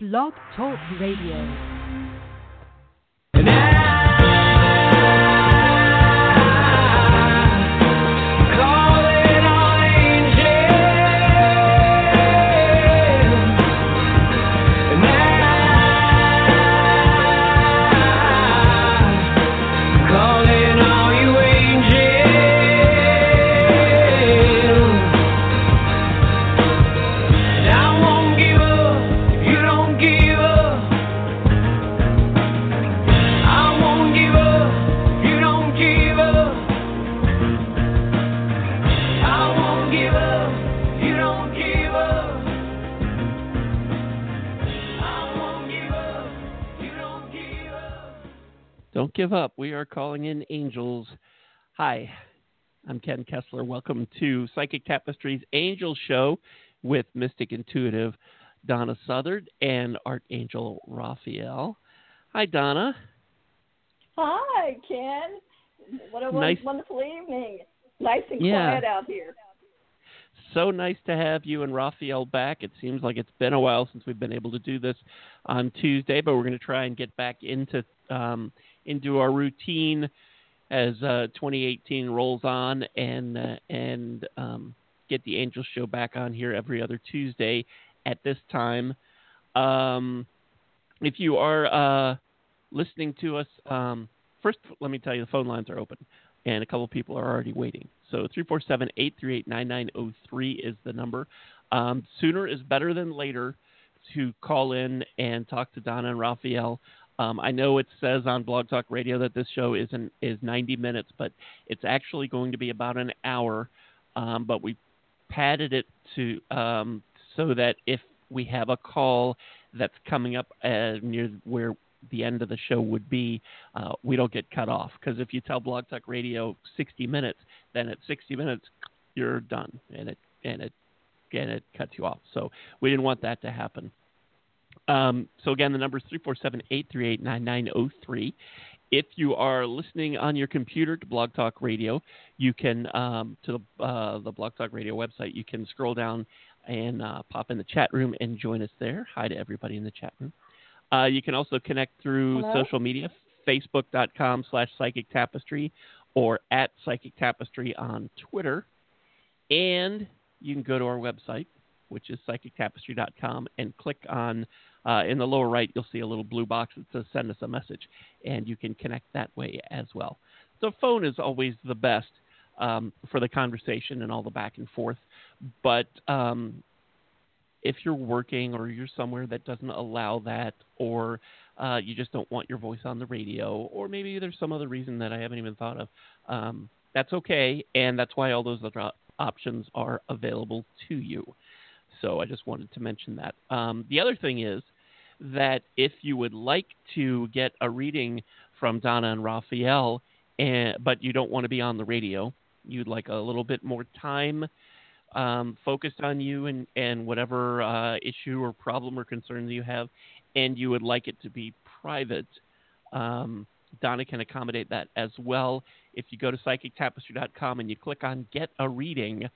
Blog Talk Radio. Give up. We are calling in angels. Hi, I'm Ken Kessler. Welcome to Psychic Tapestry's Angel Show with Mystic Intuitive Donna Suthard and Archangel Raphael. Hi, Donna. Hi, Ken. What a Nice- wonderful evening. Nice and Yeah. quiet out here. So nice to have you and Raphael back. It seems like it's been a while since we've been able to do this on Tuesday, but we're going to try and get back into um, into our routine as uh, 2018 rolls on, and uh, and um, get the Angel Show back on here every other Tuesday at this time. Um, if you are uh, listening to us, um, first let me tell you the phone lines are open, and a couple people are already waiting. So 347-838-9903 is the number. Um, sooner is better than later to call in and talk to Donna and Raphael. Um, I know it says on Blog Talk Radio that this show is an, is 90 minutes, but it's actually going to be about an hour. Um, but we padded it to um, so that if we have a call that's coming up uh, near where the end of the show would be, uh, we don't get cut off. Because if you tell Blog Talk Radio 60 minutes, then at 60 minutes you're done, and it and it and it cuts you off. So we didn't want that to happen. Um, so again, the number is 347-838-9903. If you are listening on your computer to Blog Talk Radio, you can um, to the uh, the Blog Talk Radio website. You can scroll down and uh, pop in the chat room and join us there. Hi to everybody in the chat room. Uh, you can also connect through Hello? social media, facebook.com slash psychic tapestry or at psychic tapestry on Twitter. And you can go to our website, which is psychictapestry.com, and click on, uh, in the lower right, you'll see a little blue box that says send us a message. And you can connect that way as well. So, phone is always the best um, for the conversation and all the back and forth. But um, if you're working or you're somewhere that doesn't allow that, or uh, you just don't want your voice on the radio, or maybe there's some other reason that I haven't even thought of, um, that's okay. And that's why all those other options are available to you. So I just wanted to mention that. Um, the other thing is that if you would like to get a reading from Donna and Raphael, and, but you don't want to be on the radio, you'd like a little bit more time um, focused on you and, and whatever uh, issue or problem or concern you have, and you would like it to be private, um, Donna can accommodate that as well. If you go to psychictapestry.com and you click on Get a Reading,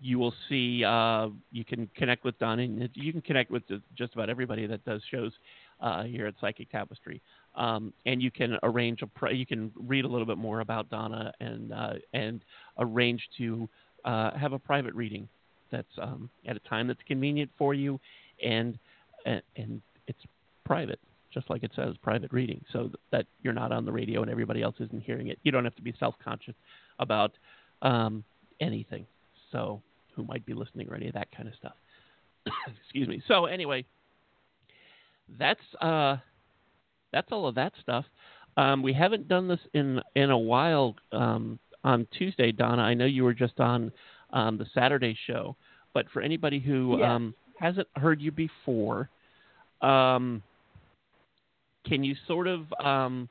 you will see uh, you can connect with Donna. And you can connect with just about everybody that does shows uh, here at Psychic Tapestry. Um, and you can arrange a you can read a little bit more about Donna and uh, and arrange to uh, have a private reading that's um, at a time that's convenient for you, and and, and it's private, just like it says private reading, so that you're not on the radio and everybody else isn't hearing it. You don't have to be self-conscious about um, anything. So who might be listening or any of that kind of stuff. Excuse me. So anyway, that's uh, that's all of that stuff. Um, we haven't done this in in a while um, on Tuesday, Donna. I know you were just on um, the Saturday show, but for anybody who Yes. um, hasn't heard you before, um, can you sort of um,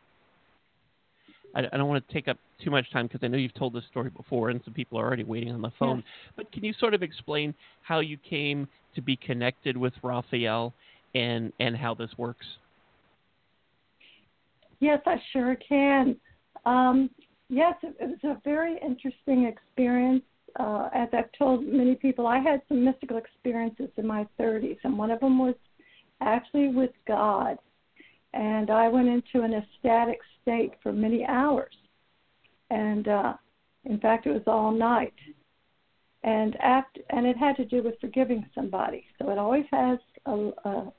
I, I don't want to take up too much time because I know you've told this story before and some people are already waiting on the phone. Yes. But can you sort of explain how you came to be connected with Raphael and and how this works? Yes, I sure can. Um, yes, it, it was a very interesting experience. Uh, as I've told many people, I had some mystical experiences in my 30s, and one of them was actually with God. And I went into an ecstatic state for many hours. And uh, in fact, it was all night. And and it had to do with forgiving somebody. So it always has a, a,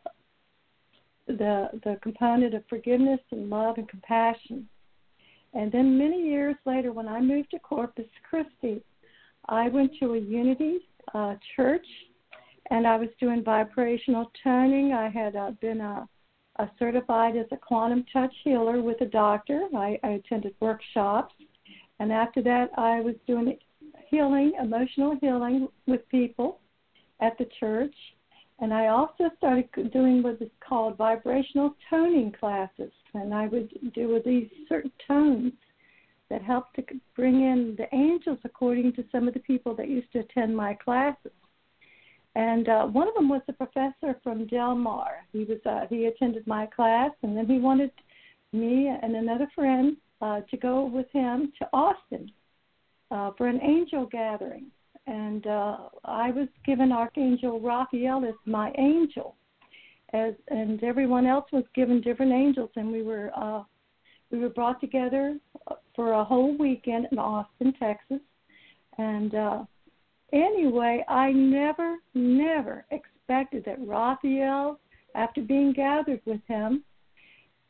the the component of forgiveness and love and compassion. And then many years later, when I moved to Corpus Christi, I went to a Unity uh, church, and I was doing vibrational toning. I had uh, been uh, uh, certified as a quantum touch healer with a doctor. I, I attended workshops, and after that, I was doing healing, emotional healing with people at the church. And I also started doing what is called vibrational toning classes, and I would do these certain tones that helped to bring in the angels according to some of the people that used to attend my classes. And uh, one of them was a professor from Del Mar. He was uh, he attended my class, and then he wanted me and another friend uh, to go with him to Austin uh, for an angel gathering. And uh, I was given Archangel Raphael as my angel, as and everyone else was given different angels, and we were uh, we were brought together for a whole weekend in Austin, Texas. And uh, anyway, I never, never expected that Raphael, after being gathered with him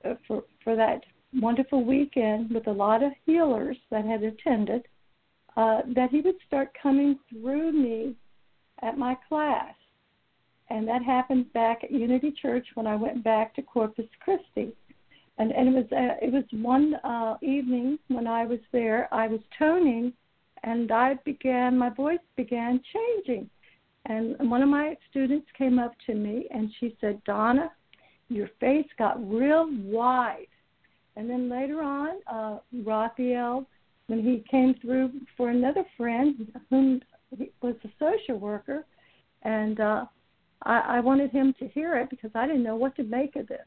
uh, for for that wonderful weekend with a lot of healers that had attended, uh, that he would start coming through me at my class. And that happened back at Unity Church when I went back to Corpus Christi and and it was uh, it was one uh, evening when I was there. I was toning, and I began my voice began changing, and one of my students came up to me and she said, "Donna, your face got real wide." And then later on, uh, Raphael, when he came through for another friend whom was a social worker, and uh, I, I wanted him to hear it because I didn't know what to make of this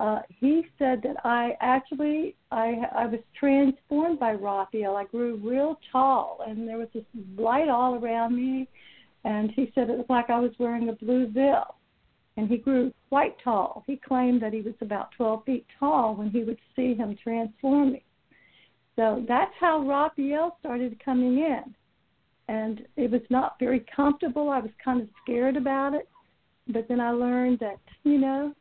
uh, he said that I actually I I was transformed by Raphael. I grew real tall, and there was this light all around me. And he said it looked like I was wearing a blue veil. And he grew quite tall. He claimed that he was about 12 feet tall when he would see him transforming. So that's how Raphael started coming in. And it was not very comfortable. I was kind of scared about it. But then I learned that, you know,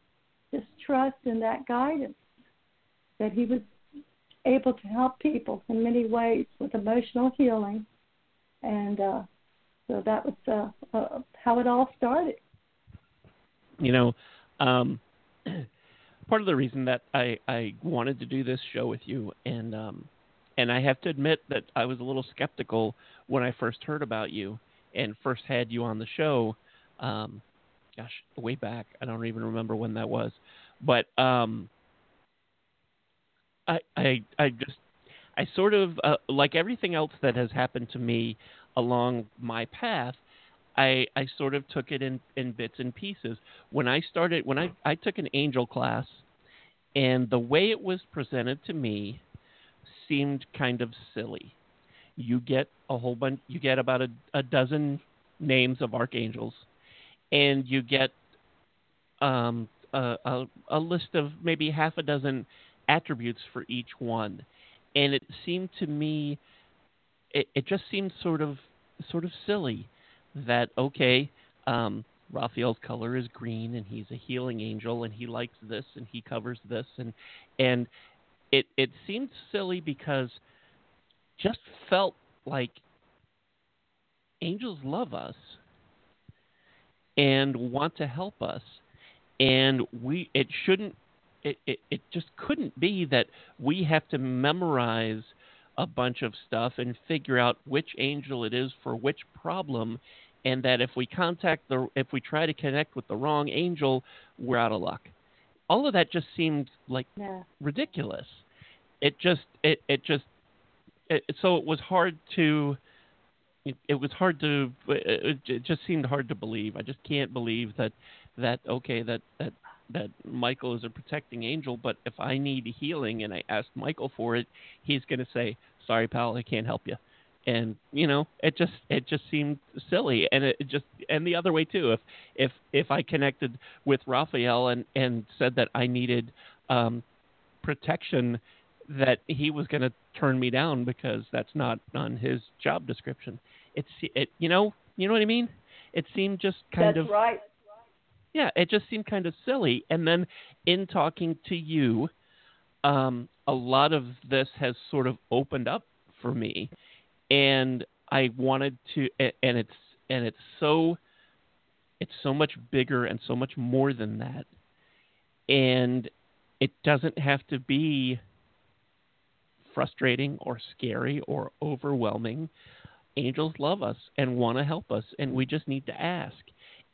just trust in that guidance that he was able to help people in many ways with emotional healing and uh, so that was uh, uh, how it all started you know um, part of the reason that I, I wanted to do this show with you and um, and I have to admit that I was a little skeptical when I first heard about you and first had you on the show um, gosh, way back. I don't even remember when that was, but um, I I I just I sort of uh, like everything else that has happened to me along my path. I I sort of took it in in bits and pieces. When I started, when I I took an angel class, and the way it was presented to me seemed kind of silly. You get a whole bunch. You get about a, a dozen names of archangels and you get um, a, a, a list of maybe half a dozen attributes for each one, and it seemed to me, it, it just seemed sort of sort of silly that okay, um, Raphael's color is green and he's a healing angel and he likes this and he covers this and and it it seemed silly because just felt like angels love us and want to help us. And we, it shouldn't, it, it, it just couldn't be that we have to memorize a bunch of stuff and figure out which angel it is for which problem and that if we contact the if we try to connect with the wrong angel we're out of luck all of that just seemed like yeah. ridiculous it just it it just it, so it was hard to it, it was hard to it, it just seemed hard to believe. I just can't believe that that okay that that that Michael is a protecting angel, but if I need healing and I ask Michael for it, he's going to say, "Sorry, pal, I can't help you." And you know it just it just seemed silly. And it just and the other way too. If if if i connected with raphael and and said that i needed um protection that he was going to turn me down because that's not on his job description. It's it you know you know what i mean? It seemed just kind of That's of right. yeah, it just seemed kind of silly. And then in talking to you, um, a lot of this has sort of opened up for me, and I wanted to, and it's and it's so, it's so much bigger and so much more than that, and it doesn't have to be frustrating or scary or overwhelming. Angels love us and want to help us, and we just need to ask.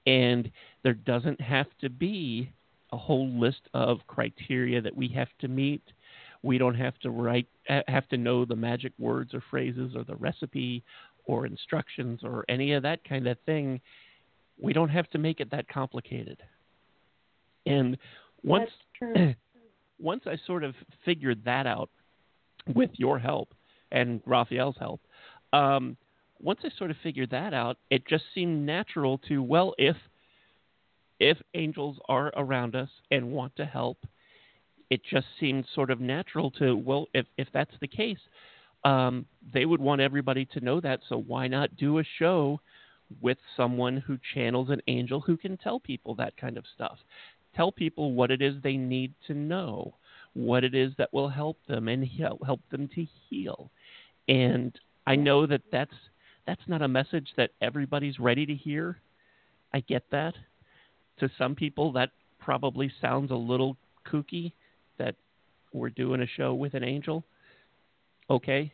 And there doesn't have to be a whole list of criteria that we have to meet. We don't have to write, have to know the magic words or phrases or the recipe or instructions or any of that kind of thing. We don't have to make it that complicated. And once once I sort of figured that out with your help and Raphael's help, um, once I sort of figured that out, it just seemed natural to well, if if angels are around us and want to help, it just seemed sort of natural to well, if if that's the case, um, they would want everybody to know that. So why not do a show with someone who channels an angel who can tell people that kind of stuff? Tell people what it is they need to know, what it is that will help them and help them to heal. And I know that that's that's not a message that everybody's ready to hear. I get that. To some people, that probably sounds a little kooky that we're doing a show with an angel. Okay,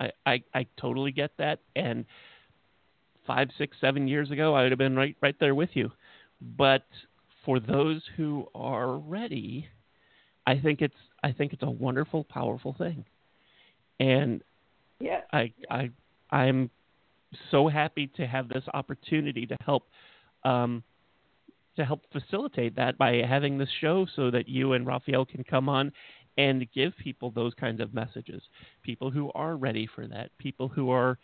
I, I, I totally get that. And five, six, seven years ago, I would have been right right there with you. But for those who are ready, I think it's I think it's a wonderful, powerful thing. And Yeah. I I I'm so happy to have this opportunity to help um, to help facilitate that by having this show so that you and Raphael can come on and give people those kinds of messages. People who are ready for that, people who are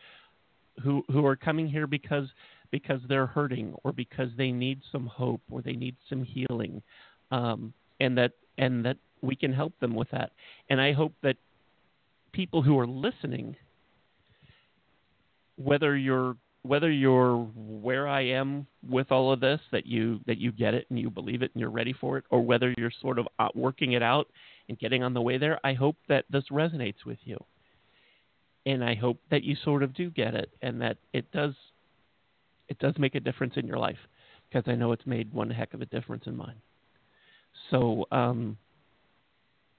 who who are coming here because because they're hurting or because they need some hope or they need some healing. Um, and that and that we can help them with that. And I hope that people who are listening whether you're whether you're where I am with all of this, that you that you get it and you believe it and you're ready for it, or whether you're sort of uh, working it out and getting on the way there, I hope that this resonates with you, and I hope that you sort of do get it and that it does it does make a difference in your life because I know it's made one heck of a difference in mine. So, um,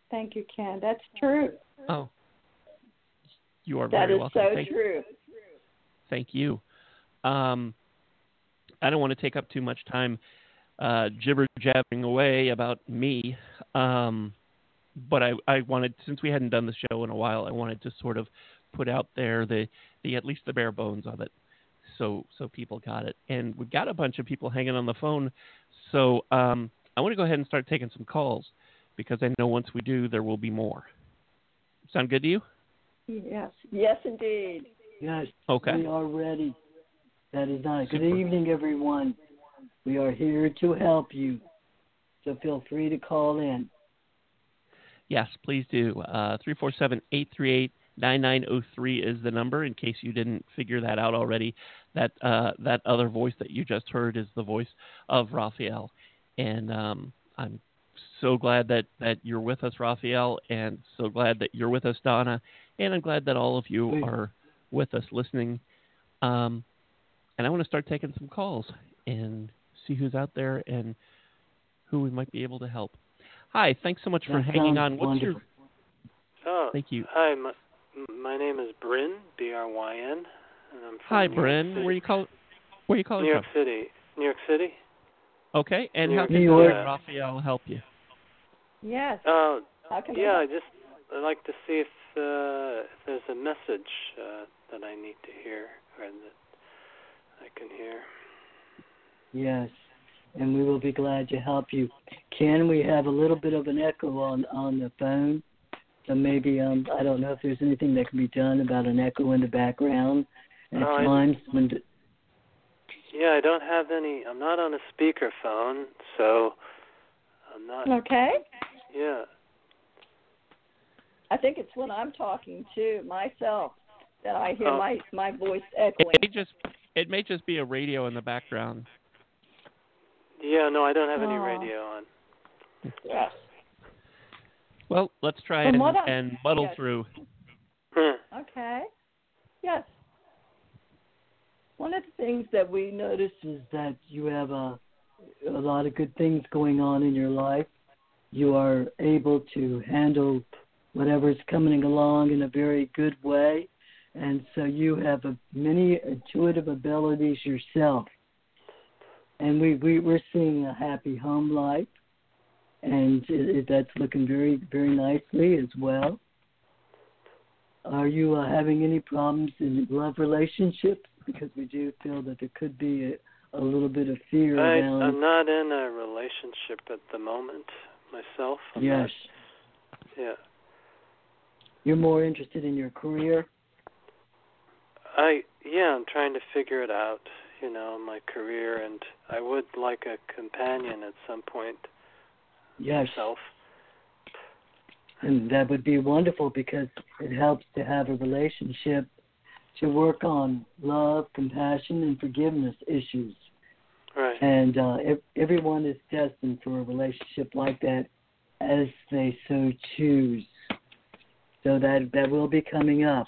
Thank you, Ken. That's true. oh, you are That very is welcome. so Thank- true. Thank you. Um, I don't want to take up too much time uh, jibber jabbering away about me, um, but I, I wanted, since we hadn't done the show in a while, I wanted to sort of put out there the, the at least the bare bones of it, so so people got it. And we've got a bunch of people hanging on the phone, so um, I want to go ahead and start taking some calls because I know once we do, there will be more. Sound good to you? Yes. Yes, indeed. Yes, Okay. we are ready. That is not. nice. Good evening, everyone. We are here to help you. So feel free to call in. Yes, please do. Uh, 347-838-9903 is the number in case you didn't figure that out already. That uh, that other voice that you just heard is the voice of Raphael. And um, I'm so glad that, that you're with us, Raphael, and so glad that you're with us, Donna. And I'm glad that all of you you. are with us listening. Um, and I want to start taking some calls and see who's out there and who we might be able to help. Hi, thanks so much for hanging on. What's your. Oh, Thank you. Hi, my, my name is Bryn, B R Y N, and I'm from Hi, New York Bryn. City. Where you call? Where you calling New York from? City. New York City. Okay, and New how York can New York. and Raphael help you? Yes. Uh, How can yeah, I I just I'd like to see if, uh, if there's a message uh, that I need to hear or that I can hear. Yes, and we will be glad to help you. Ken, we have a little bit of an echo on on the phone. So maybe um I don't know if there's anything that can be done about an echo in the background at I- times when d- Yeah, I don't have any. I'm not on a speakerphone, so I'm not. Okay. Yeah. I think it's when I'm talking to myself that I hear Oh. my my voice echoing. may just it may just be a radio in the background. Yeah, no, I don't have any radio on. Yes. Well, let's try From and, what I- and muddle yes. through. Hmm. Okay. Yes. One of the things that we notice is that you have a a lot of good things going on in your life. You are able to handle whatever's coming along in a very good way, and so you have a, many intuitive abilities yourself. And we, we we're seeing a happy home life, and it, it, that's looking very very nicely as well. Are you uh, having any problems in love relationships? Because we do feel that there could be a, a little bit of fear I, around. I'm not in a relationship at the moment myself. I'm yes, Not, yeah. you're more interested in your career. I yeah, I'm trying to figure it out. You know, my career, and I would like a companion at some point Yes, myself. and that would be wonderful because it helps to have a relationship to work on love, compassion, and forgiveness issues. Right. And uh, ev- everyone is destined for a relationship like that as they so choose. So that that will be coming up.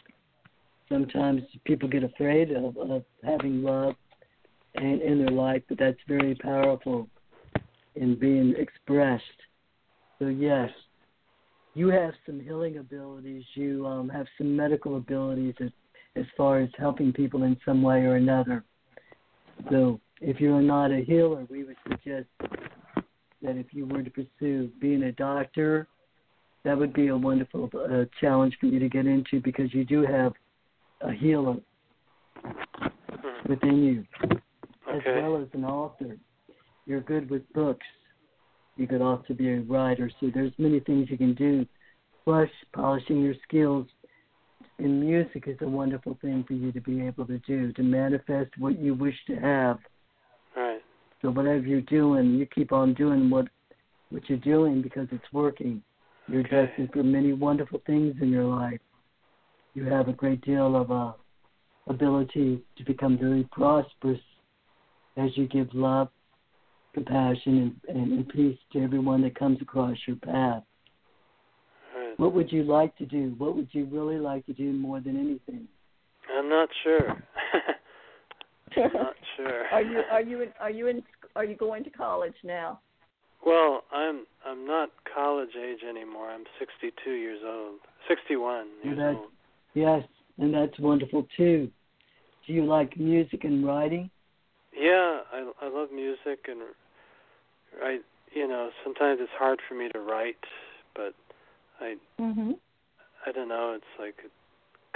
Sometimes people get afraid of, of having love in, in their life, but that's very powerful in being expressed. So yes, you have some healing abilities. You um, have some medical abilities as, as far as helping people in some way or another. So if you're not a healer, we would suggest that if you were to pursue being a doctor, that would be a wonderful uh, challenge for you to get into because you do have a healer Hmm. within you, as well as an author. You're good with books. You could also be a writer. So there's many things you can do. Plus, polishing your skills in music is a wonderful thing for you to be able to do to manifest what you wish to have. Right. So whatever you're doing, you keep on doing what what you're doing because it's working. You're Okay. destined for many wonderful things in your life. You have a great deal of uh, ability to become very prosperous as you give love, compassion, and, and, and peace to everyone that comes across your path. Right. What would you like to do? What would you really like to do more than anything? I'm not sure. I'm not sure. are you are you in, are you in are you going to college now? Well, I'm I'm not college age anymore. I'm 62 years old. 61 years that's- old. Yes, and that's wonderful too. Do you like music and writing? Yeah, I I love music and I you know, sometimes it's hard for me to write, but I Mhm. I don't know, it's like it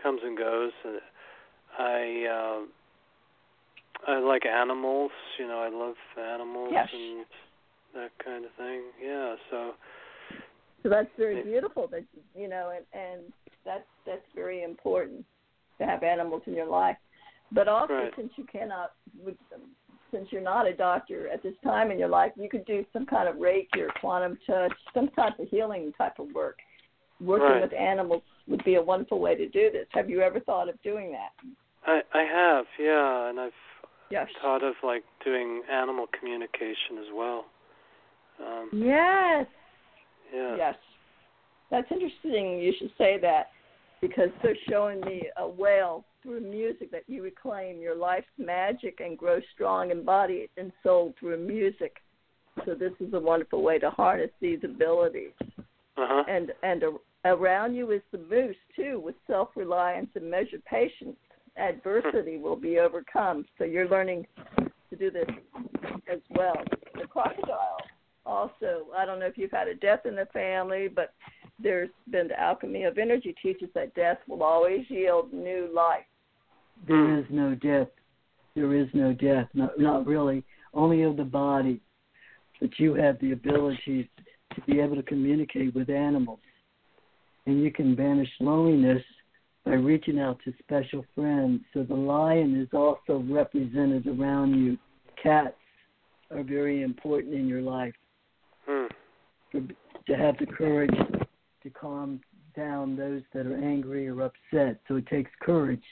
comes and goes and I um I like animals, you know, I love animals Yes. and that kind of thing. Yeah, so So that's very beautiful that you know and and that's that's very important to have animals in your life. But also Right. since you cannot, since you're not a doctor at this time in your life, you could do some kind of Reiki or quantum touch, some type of healing type of work. Working Right. with animals would be a wonderful way to do this. Have you ever thought of doing that? I I have, yeah, and I've Yes. thought of like doing animal communication as well. Um Yes. yeah. Yes. That's interesting. You should say that because they're showing me a whale through music that you reclaim your life's magic and grow strong in body and soul through music. So this is a wonderful way to harness these abilities. Uh-huh. And and a, around you is the moose too, with self-reliance and measured patience. Adversity will be overcome. So you're learning to do this as well. The crocodile also, I don't know if you've had a death in the family, but there's been the alchemy of energy teaches that death will always yield new life. There is no death. There is no death. Not, not really. Only of the body. But you have the ability to be able to communicate with animals. and you can banish loneliness by reaching out to special friends. So the lion is also represented around you. Cats are very important in your life. Hmm. For, to have the courage to calm down those that are angry or upset. So it takes courage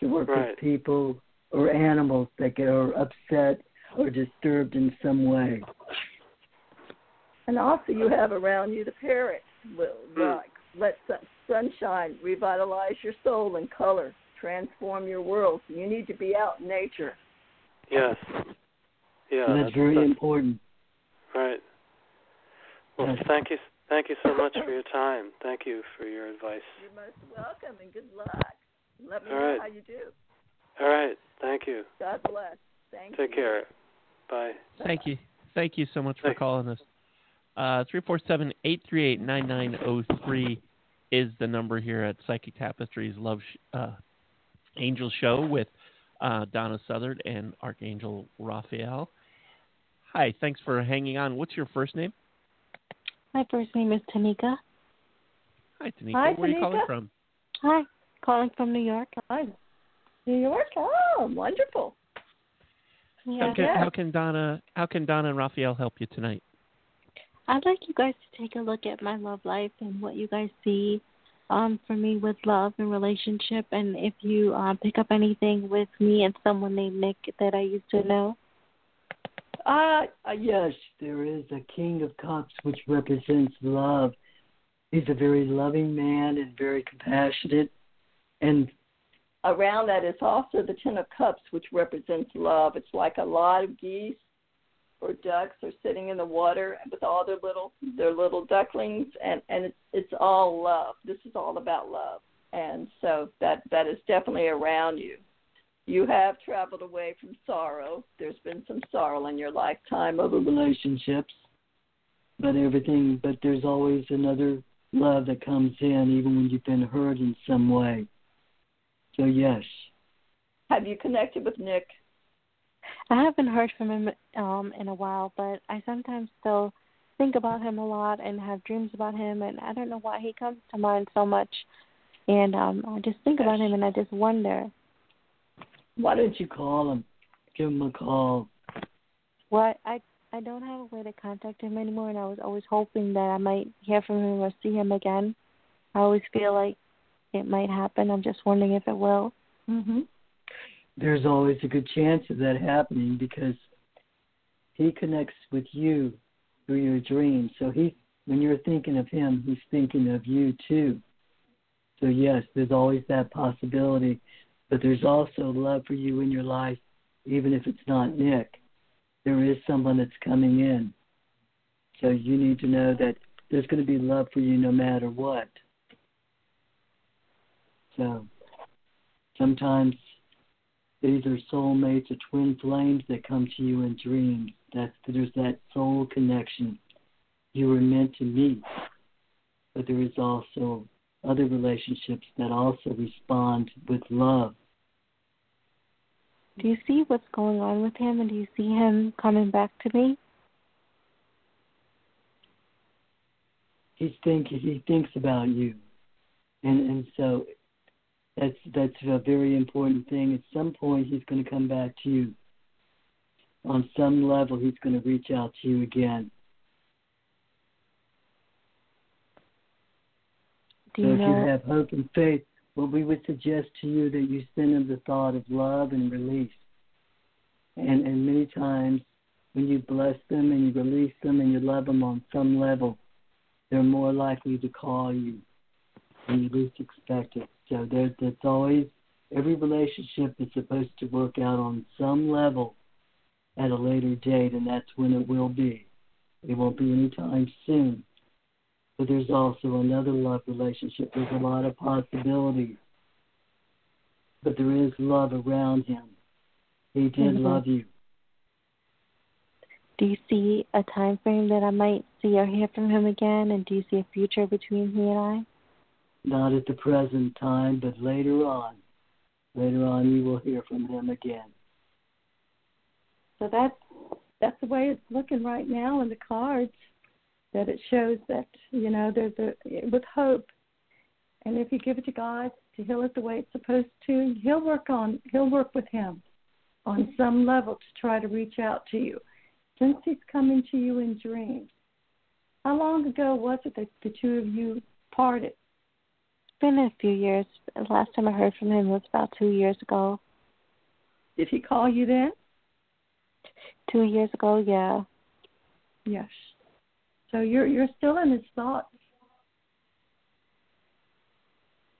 to work Right. with people or animals that get are upset or disturbed in some way. And also, you have around you the parrot. Will hmm. like let sun- sunshine revitalize your soul and color, transform your world. So you need to be out in nature. Yes. Yeah. so that's very important. right. Well, Yes. thank you. Thank you so much for your time. Thank you for your advice. You're most welcome and good luck. Let me All know right. how you do. All right. Thank you. God bless. Thank Take you. Take care. Bye. Thank you. Thank you so much for calling us. Uh, 347-838-9903 is the number here at Psychic Tapestries Love sh- uh, Angel Show with uh, Donna Suthard and Archangel Raphael. Hi, thanks for hanging on. What's your first name? My first name is Tanika. Hi, Tanika. Hi, Where are you calling Tanika. from? Hi, calling from New York. Hi. New York. Oh, wonderful. Yeah. How can, how can Donna how can Donna and Raphael help you tonight? I'd like you guys to take a look at my love life and what you guys see um, for me with love and relationship, and if you uh, pick up anything with me and someone named Nick that I used to know. Uh, Uh, yes, there is a King of Cups, which represents love. He's a very loving man and very compassionate. And around that is also the Ten of Cups, which represents love. It's like a lot of geese or ducks are sitting in the water with all their little their little ducklings, and and it's it's all love. This is all about love, and so that that is definitely around you. You have traveled away from sorrow. There's been some sorrow in your lifetime over relationships, but everything, but there's always another love that comes in, even when you've been hurt in some way. So, yes, Have you connected with Nick? I haven't heard from him um, in a while, but I sometimes still think about him a lot and have dreams about him, and I don't know why he comes to mind so much. And um, I just think about him, and I just wonder why don't you call him? Give him a call. what I I don't have a way to contact him anymore, and I was always hoping that I might hear from him or see him again. I always feel like it might happen. I'm just wondering if it will. Mm-hmm. There's always a good chance of that happening because he connects with you through your dreams. So he, when you're thinking of him, he's thinking of you too. So yes, there's always that possibility, but there's also love for you in your life, even if it's not Nick. There is someone that's coming in. So you need to know that there's going to be love for you no matter what. So sometimes these are soulmates or twin flames that come to you in dreams. That's there's that soul connection. You were meant to meet. But there is also other relationships that also respond with love. Do you see what's going on with him, and do you see him coming back to me? He's think he thinks about you. And and so that's that's a very important thing. At some point he's gonna come back to you. On some level he's gonna reach out to you again. Do so you if you have hope and faith, what we would suggest to you that you send them the thought of love and release. And and many times when you bless them and you release them and you love them on some level, they're more likely to call you when you least expect it. So there that's always every relationship is supposed to work out on some level at a later date and that's when it will be. It won't be anytime soon but there's also another love relationship. There's a lot of possibilities. But there is love around him. He did Mhm. love you. Do you see a time frame that I might see or hear from him again? And do you see a future between he and I? Not at the present time, but later on. Later on, you will hear from him again. So that's that's the way it's looking right now in the cards. That it shows that you know there's a with hope And if you give it to God to heal it the way it's supposed to, He'll work on He'll work with him on some level to try to reach out to you. Since He's coming to you in dreams. How long ago was it that the two of you parted? It's been a few years. The last time I heard from him was about two years ago. Did he call you then? Two years ago, yeah. Yes. So you're you're still in his thoughts.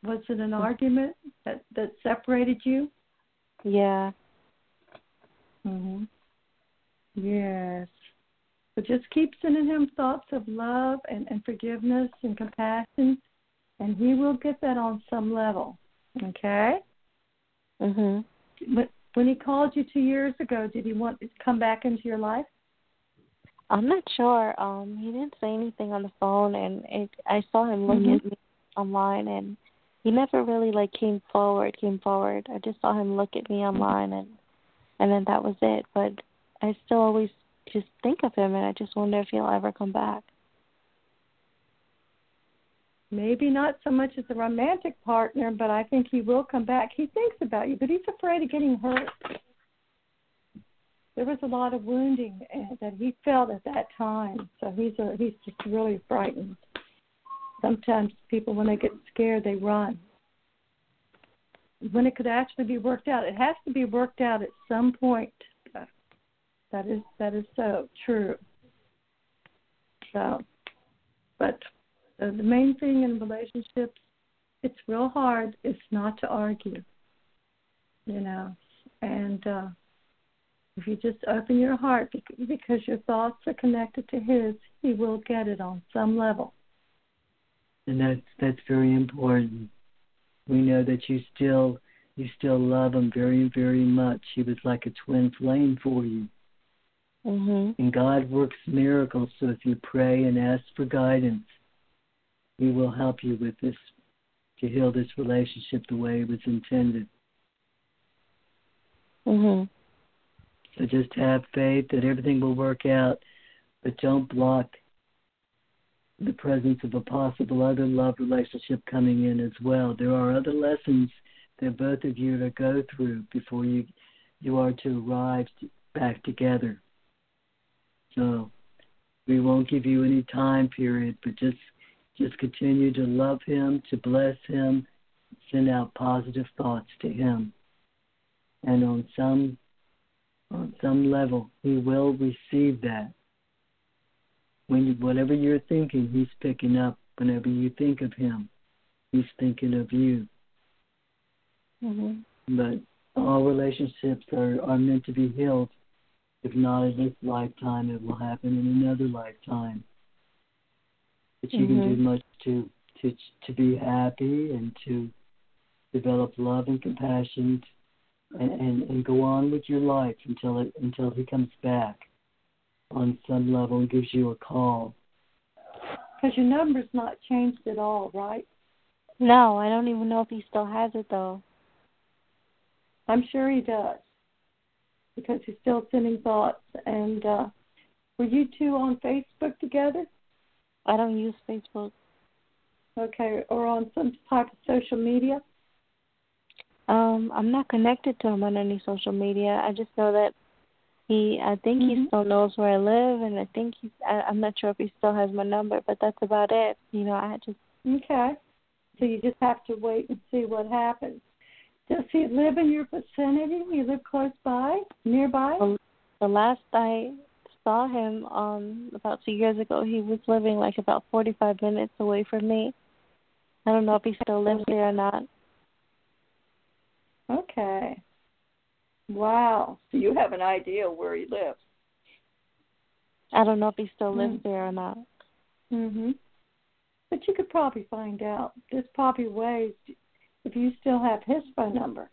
Was it an argument that that separated you? Yeah. Mhm. Yes. But just keep sending him thoughts of love and, and forgiveness and compassion, and he will get that on some level. Okay. Mhm. When when he called you two years ago, did he want to come back into your life? I'm not sure. Um, he didn't say anything on the phone, and it, I saw him look Mhm. at me online, and he never really like came forward. Came forward. I just saw him look at me online, and and then that was it. But I still always just think of him, and I just wonder if he'll ever come back. Maybe not so much as a romantic partner, but I think he will come back. He thinks about you, but he's afraid of getting hurt. There was a lot of wounding uh, that he felt at that time, so he's a, he's just really frightened. Sometimes people, when they get scared, they run. When it could actually be worked out, it has to be worked out at some point. That is that is so true. So, but the, the main thing in relationships, it's real hard. It's not to argue, you know, and uh, if you just open your heart because your thoughts are connected to his, he will get it on some level. And that's that's very important. We know that you still you still love him very very much. He was like a twin flame for you. Mhm. And God works miracles. So if you pray and ask for guidance, He will help you with this to heal this relationship the way it was intended. Mhm. So just have faith that everything will work out, but don't block the presence of a possible other love relationship coming in as well. There are other lessons that both of you are to go through before you you are to arrive back together. So we won't give you any time period, but just just continue to love him, to bless him, send out positive thoughts to him. And on some on some level, he will receive that. When you, whatever you're thinking, he's picking up. Whenever you think of him, he's thinking of you. Mhm. But all relationships are, are meant to be healed. If not in this lifetime, it will happen in another lifetime. But you can do Mhm. much to to to be happy and to develop love and compassion and, and, and go on with your life until it until he comes back on some level and gives you a call. Because your number's not changed at all, right? No, I don't even know if he still has it though. I'm sure he does. Because he's still sending thoughts. And uh, were you two on Facebook together? I don't use Facebook. Okay, or on some type of social media? Um, I'm not connected to him on any social media. I just know that he. I think he Mhm. still knows where I live, and I think he's. I, I'm not sure if he still has my number, but that's about it. You know, I just. Okay. So you just have to wait and see what happens. Does he live in your vicinity? You live close by, nearby? The, the last I saw him, um, about two years ago, he was living like about 45 minutes away from me. I don't know if he still lives there or not. Okay. Wow. So you have an idea where he lives. I don't know if he still lives Mm. there or not. Mhm. But you could probably find out. There's probably ways if you still have his phone number.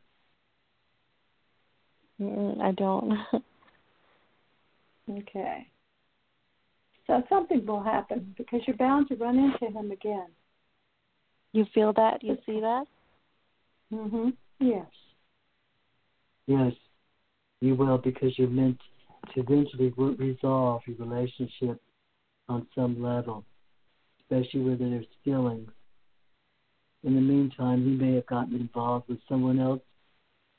Mm-mm, I don't. Okay. So something will happen because you're bound to run into him again. you feel that? You see that? Mhm. Yes. Yes, you will because you're meant to eventually resolve your relationship on some level, especially where there's feelings. In the meantime, he may have gotten involved with someone else,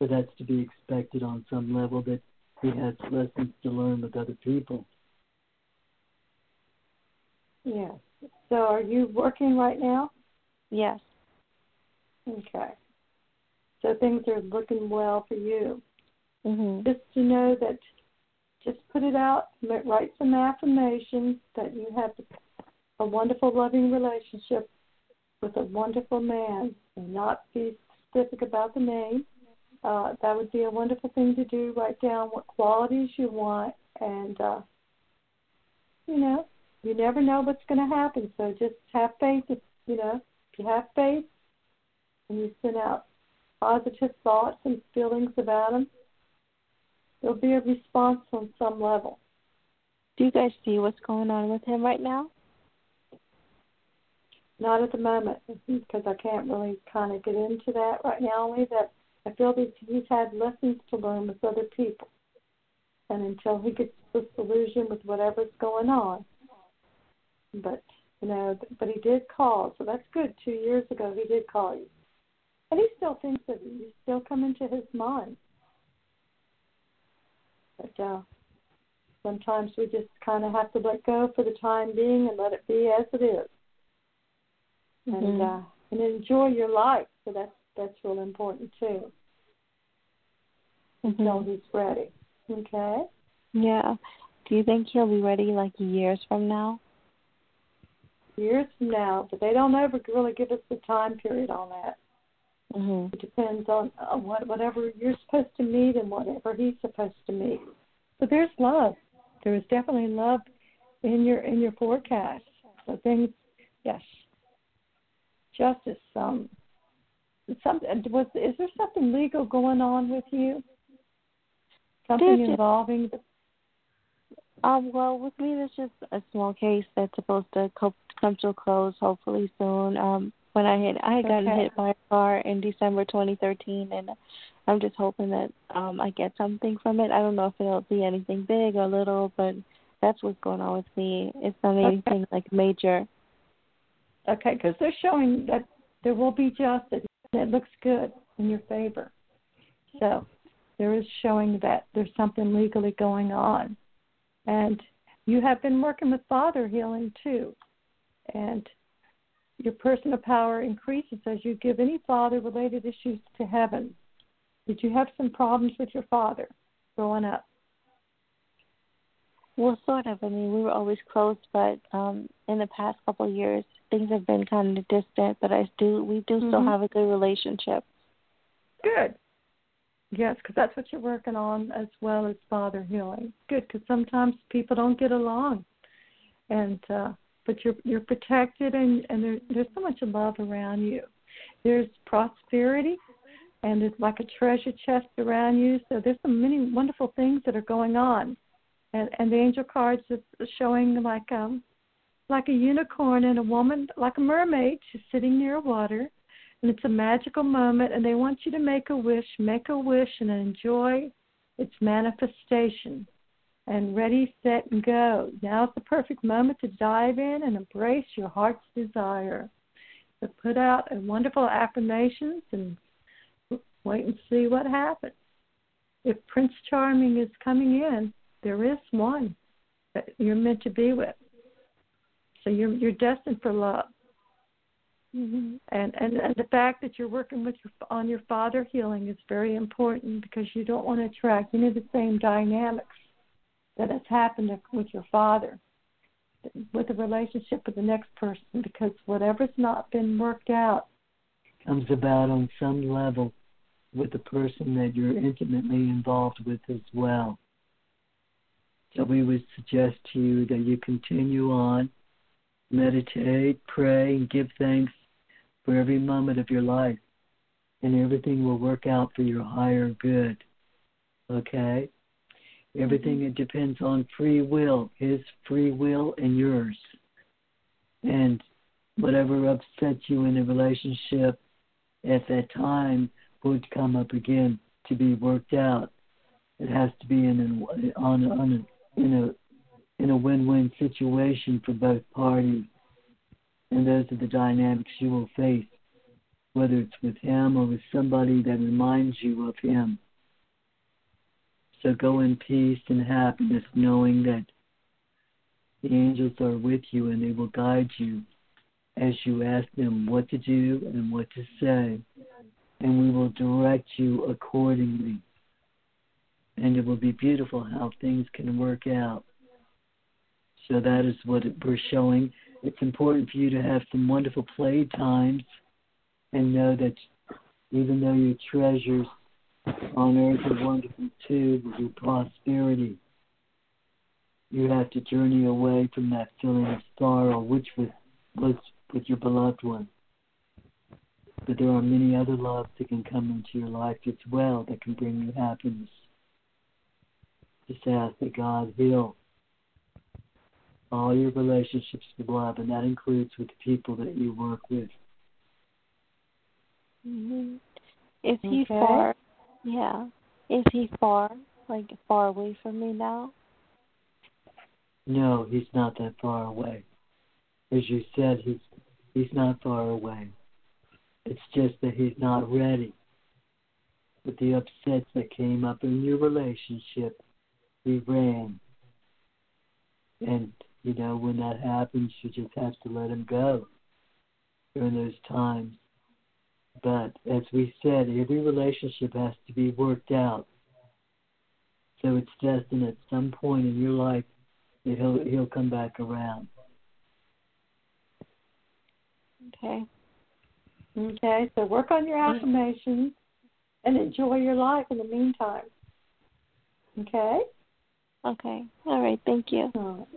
but that's to be expected on some level that he has lessons to learn with other people. Yes. So are you working right now? Yes. Okay. So things are looking well for you. Mhm. Just to know that, just put it out, write some affirmations that you have a wonderful, loving relationship with a wonderful man, and not be specific about the name. Uh, that would be a wonderful thing to do. Write down what qualities you want, and uh, you know, you never know what's going to happen. So just have faith. If, you know, if you have faith, and you send out positive thoughts and feelings about him, there'll be a response on some level. Do you guys see what's going on with him right now? Not at the moment, mm-hmm, because I can't really kind of get into that right now. Only that I feel that he's had lessons to learn with other people, and until he gets disillusioned with whatever's going on. But you know, but he did call, so that's good. Two years ago, he did call you, and he still thinks of you. You still come into his mind. But uh, sometimes we just kind of have to let go for the time being and let it be as it is and Mhm. uh, and enjoy your life. So that's that's real important too. Until Mhm. he's ready. Okay. Yeah. Do you think he'll be ready like years from now? Years from now, but they don't ever really give us the time period on that. Mhm. It depends on uh, what whatever you're supposed to meet and whatever he's supposed to meet. But there's love. There is definitely love in your in your forecast. So things, yes. Justice. Um, something was is there something legal going on with you? Something There's just- involving the Um, well, with me, there's just a small case that's supposed to co- come to a close hopefully soon. Um, when I hit, I had gotten Okay. hit by a car in December 2013, and I'm just hoping that um I get something from it. I don't know if it'll be anything big or little, but that's what's going on with me. It's not Okay. anything like major. Okay, because they're showing that there will be justice. and It looks good in your favor. So there is showing that there's something legally going on. And you have been working with father healing too. And your personal power increases as you give any father related issues to heaven. Did you have some problems with your father growing up? Well, sort of. I mean, we were always close, but um in the past couple of years, things have been kind of distant. But I do, we do still Mhm. have a good relationship. Good. Yes, because that's what you're working on as well as father healing. Good, because sometimes people don't get along, and uh, but you're you're protected and and there, there's so much love around you. There's prosperity, and it's like a treasure chest around you. So there's so many wonderful things that are going on, and and the angel cards is showing like um like a unicorn and a woman like a mermaid. She's sitting near water and it's a magical moment and they want you to make a wish make a wish and enjoy its manifestation and ready set and go. Now's the perfect moment to dive in and embrace your heart's desire. So put out a wonderful affirmations and wait and see what happens. If prince charming is coming in there is one that you're meant to be with. So you're you're destined for love. Mm-hmm. and, and and the fact that you're working with your on your father healing is very important because you don't want to attract any of the same dynamics that has happened with your father with the relationship with the next person because whatever's not been worked out comes about on some level with the person that you're intimately involved with as well. So we would suggest to you that you continue on, meditate, pray, and give thanks for every moment of your life, and everything will work out for your higher good. Okay? Everything mm-hmm. it depends on free will, his free will and yours. And whatever upsets you in a relationship at that time would come up again to be worked out. It has to be in an, on on a, in a in a win-win situation for both parties, and those are the dynamics you will face whether it's with him or with somebody that reminds you of him. So go in peace and happiness, knowing that the angels are with you and they will guide you as you ask them what to do and what to say, and we will direct you accordingly. And it will be beautiful how things can work out. So that is what we're showing. It's important for you to have some wonderful play times and know that even though your treasures on earth are wonderful too, with your prosperity, you have to journey away from that feeling of sorrow, which was, was with your beloved one. But there are many other loves that can come into your life as well that can bring you happiness. Just ask that God heal all your relationships with love, and that includes with the people that you work with. Mm-hmm. Is he Okay. far? Yeah. Is he far? Like far away from me now? No, he's not that far away. As you said, he's he's not far away. It's just that he's not ready. With the upsets that came up in your relationship, he ran. And you know, when that happens, you just have to let him go during those times. But as we said, every relationship has to be worked out. So it's destined at some point in your life that he'll he'll come back around. Okay. Okay, so work on your affirmations and enjoy your life in the meantime. Okay? Okay. All right. Thank you. Oh,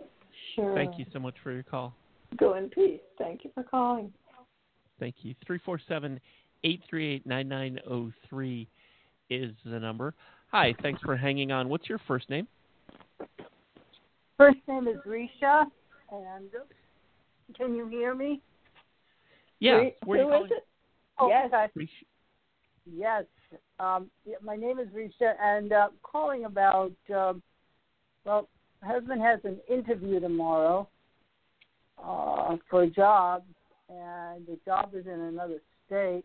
sure. Thank you so much for your call. Go in peace. Thank you for calling. Thank you. 347 838 9903 is the number. Hi, thanks for hanging on. What's your first name? First name is Risha, and can you hear me? Yeah. Who- where are you who is calling? it? Oh, Yes. okay. Yes. Um, yeah, my name is Risha, and uh, calling about. Um, well, my husband has an interview tomorrow uh, for a job, and the job is in another state,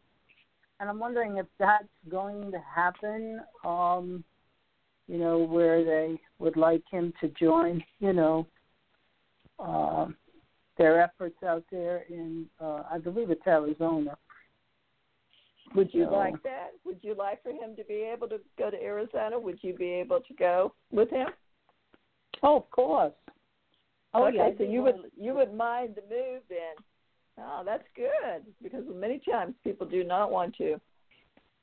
and I'm wondering if that's going to happen. Um, you know, where they would like him to join. You know, um, their efforts out there in, uh, I believe it's Arizona. Would you So- like that? Would you like for him to be able to go to Arizona? Would you be able to go with him? Oh, of course. Oh, okay, yeah. so you would you would mind the move then? Oh, that's good because many times people do not want to.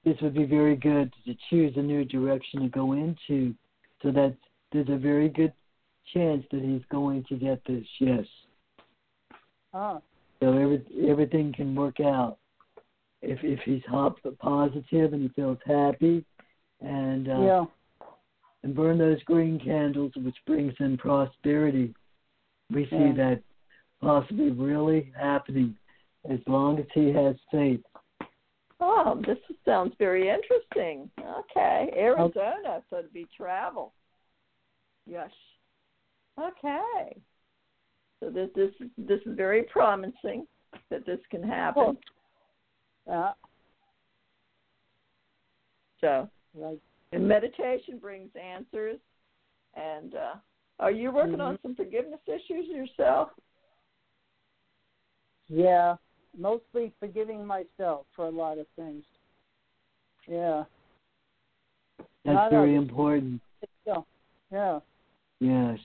This would be very good to choose a new direction to go into, so that there's a very good chance that he's going to get this. Yes, Oh, so every, everything can work out if if he's hop positive and he feels happy, and uh, yeah. and burn those green candles, which brings in prosperity. We see Yeah. that possibly really happening as long as he has faith. Oh, this sounds very interesting. Okay, Arizona, so it'd be travel. Yes. Okay. So this this this is very promising that this can happen. Yeah. So Right. and meditation brings answers. And uh, are you working on Mm-hmm. some forgiveness issues yourself? Yeah. Mostly forgiving myself for a lot of things. Yeah. That's Not very others. important. Yeah. Yeah. Yes.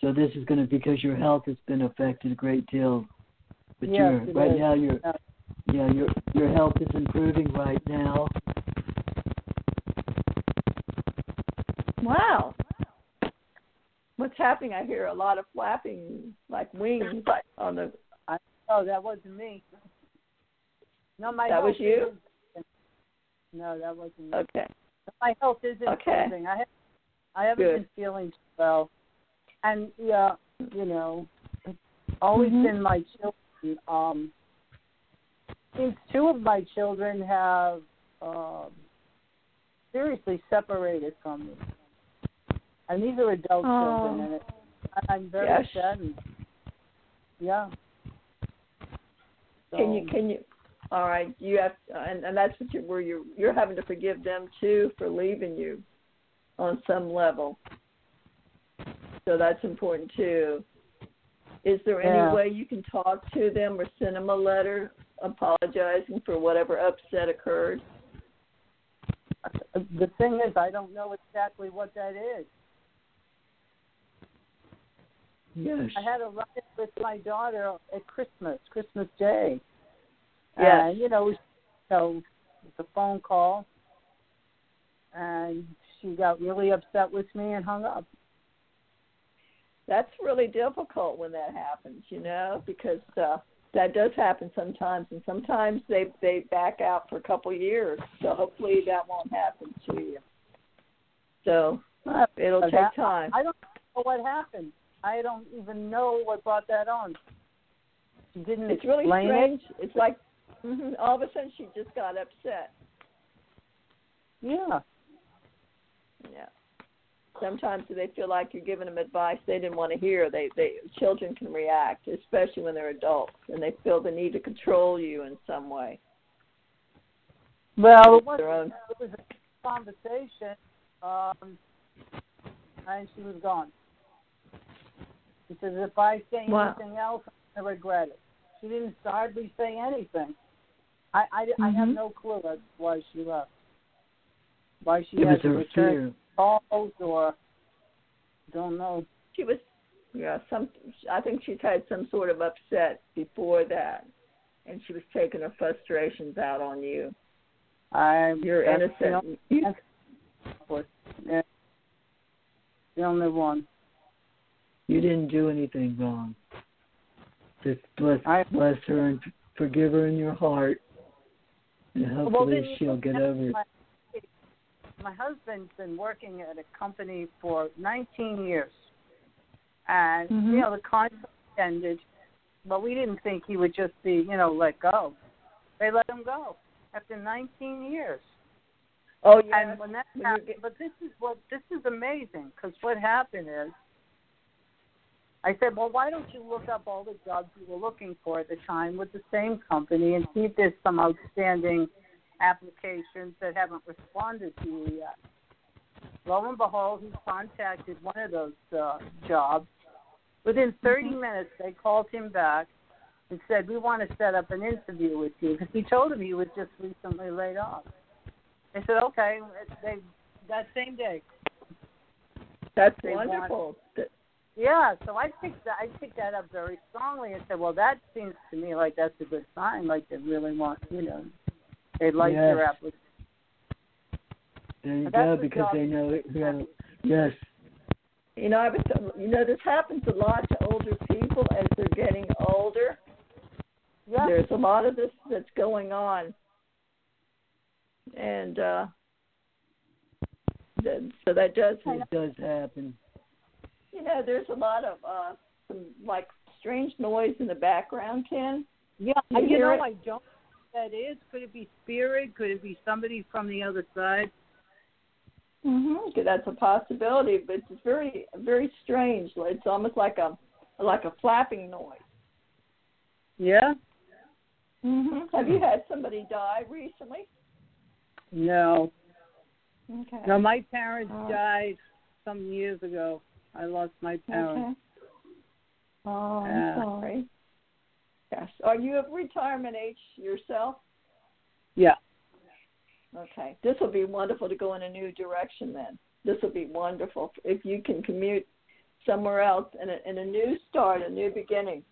So this is going to because your health has been affected a great deal. But Yes, you're it right is. now your Yeah. yeah your your health is improving right now. Wow. What's happening? I hear a lot of flapping like wings on the Oh, that wasn't me. No, my That was you? No, that wasn't me. Okay. My health isn't Okay. improving. I have, I haven't Good. been feeling well, and yeah, you know, it's always Mhm. been my children. Um, since two of my children have um, seriously separated from me, and these are adult Oh. children, and it, I'm very Yes. saddened. Yeah. Can you can you All right, you have, and and that's what you where you you're having to forgive them too for leaving you, on some level. So that's important too. Is there Yeah. any way you can talk to them or send them a letter apologizing for whatever upset occurred? The thing is, I don't know exactly what that is. Yes. I had a run with my daughter at Christmas, Christmas Day. Yes. And, you know, so it's a phone call, and she got really upset with me and hung up. That's really difficult when that happens, you know, because uh, that does happen sometimes, and sometimes they they back out for a couple years. So hopefully that won't happen to you. So it'll take time. I don't know what happened. I don't even know what brought that on. She didn't It's really strange. It's like all of a sudden she just got upset. Yeah. Yeah. Sometimes they feel like you're giving them advice they didn't want to hear. They they children can react, especially when they're adults, and they feel the need to control you in some way. Well, it own. It was a conversation, um, and she was gone. She says, "If I say Wow. anything else, I regret it." She didn't hardly say anything. I I, I have Mhm. no clue as why she left. Why she It was had to return calls or don't know. She was, yeah. Some I think she's had some sort of upset before that, and she was taking her frustrations out on you. I You're that's the innocent. You, only- yeah, the only one. You didn't do anything wrong. Just bless I- bless her and forgive her in your heart, and hopefully then- she'll get over it. My, my husband's been working at a company for 19 years, and Mhm. you know the contract ended, but we didn't think he would just be you know let go. They let him go after 19 years. oh yeah. And when that happened, but this is what this is amazing because what happened is, I said, well, why don't you look up all the jobs you were looking for at the time with the same company and see if there's some outstanding applications that haven't responded to you yet. Lo and behold, he contacted one of those uh, jobs. Within 30 minutes, they called him back and said, "We want to set up an interview with you," because he told them he was just recently laid off. They said, "Okay." They that same day. That's they wonderful. Yeah, so I picked that I picked that up very strongly and said, "Well, that seems to me like that's a good sign. Like they really want, you know, they like your Yes. application." There you go, because they know it. you know, Yes. You know, I was, you know, this happens a lot to older people as they're getting older. Yeah, There's a lot of this that's going on, and uh, the, so that does, It does happen. You know, there's a lot of uh, some like strange noise in the background, Ken. yeah. You You, know, it? I don't know what that is. Could it be spirit? Could it be somebody from the other side? Mm-hmm. That's a possibility, but it's very, very strange. It's almost like a, like a flapping noise. Yeah. Mm-hmm. Have you had somebody die recently? No. Okay. No, my parents Oh. died some years ago. I lost my parents. Okay. Oh, I'm Yeah. sorry. Yes. Are you of retirement age yourself? Yeah. Okay. This will be wonderful to go in a new direction then. This will be wonderful if you can commute somewhere else and a, and a new start, a new beginning.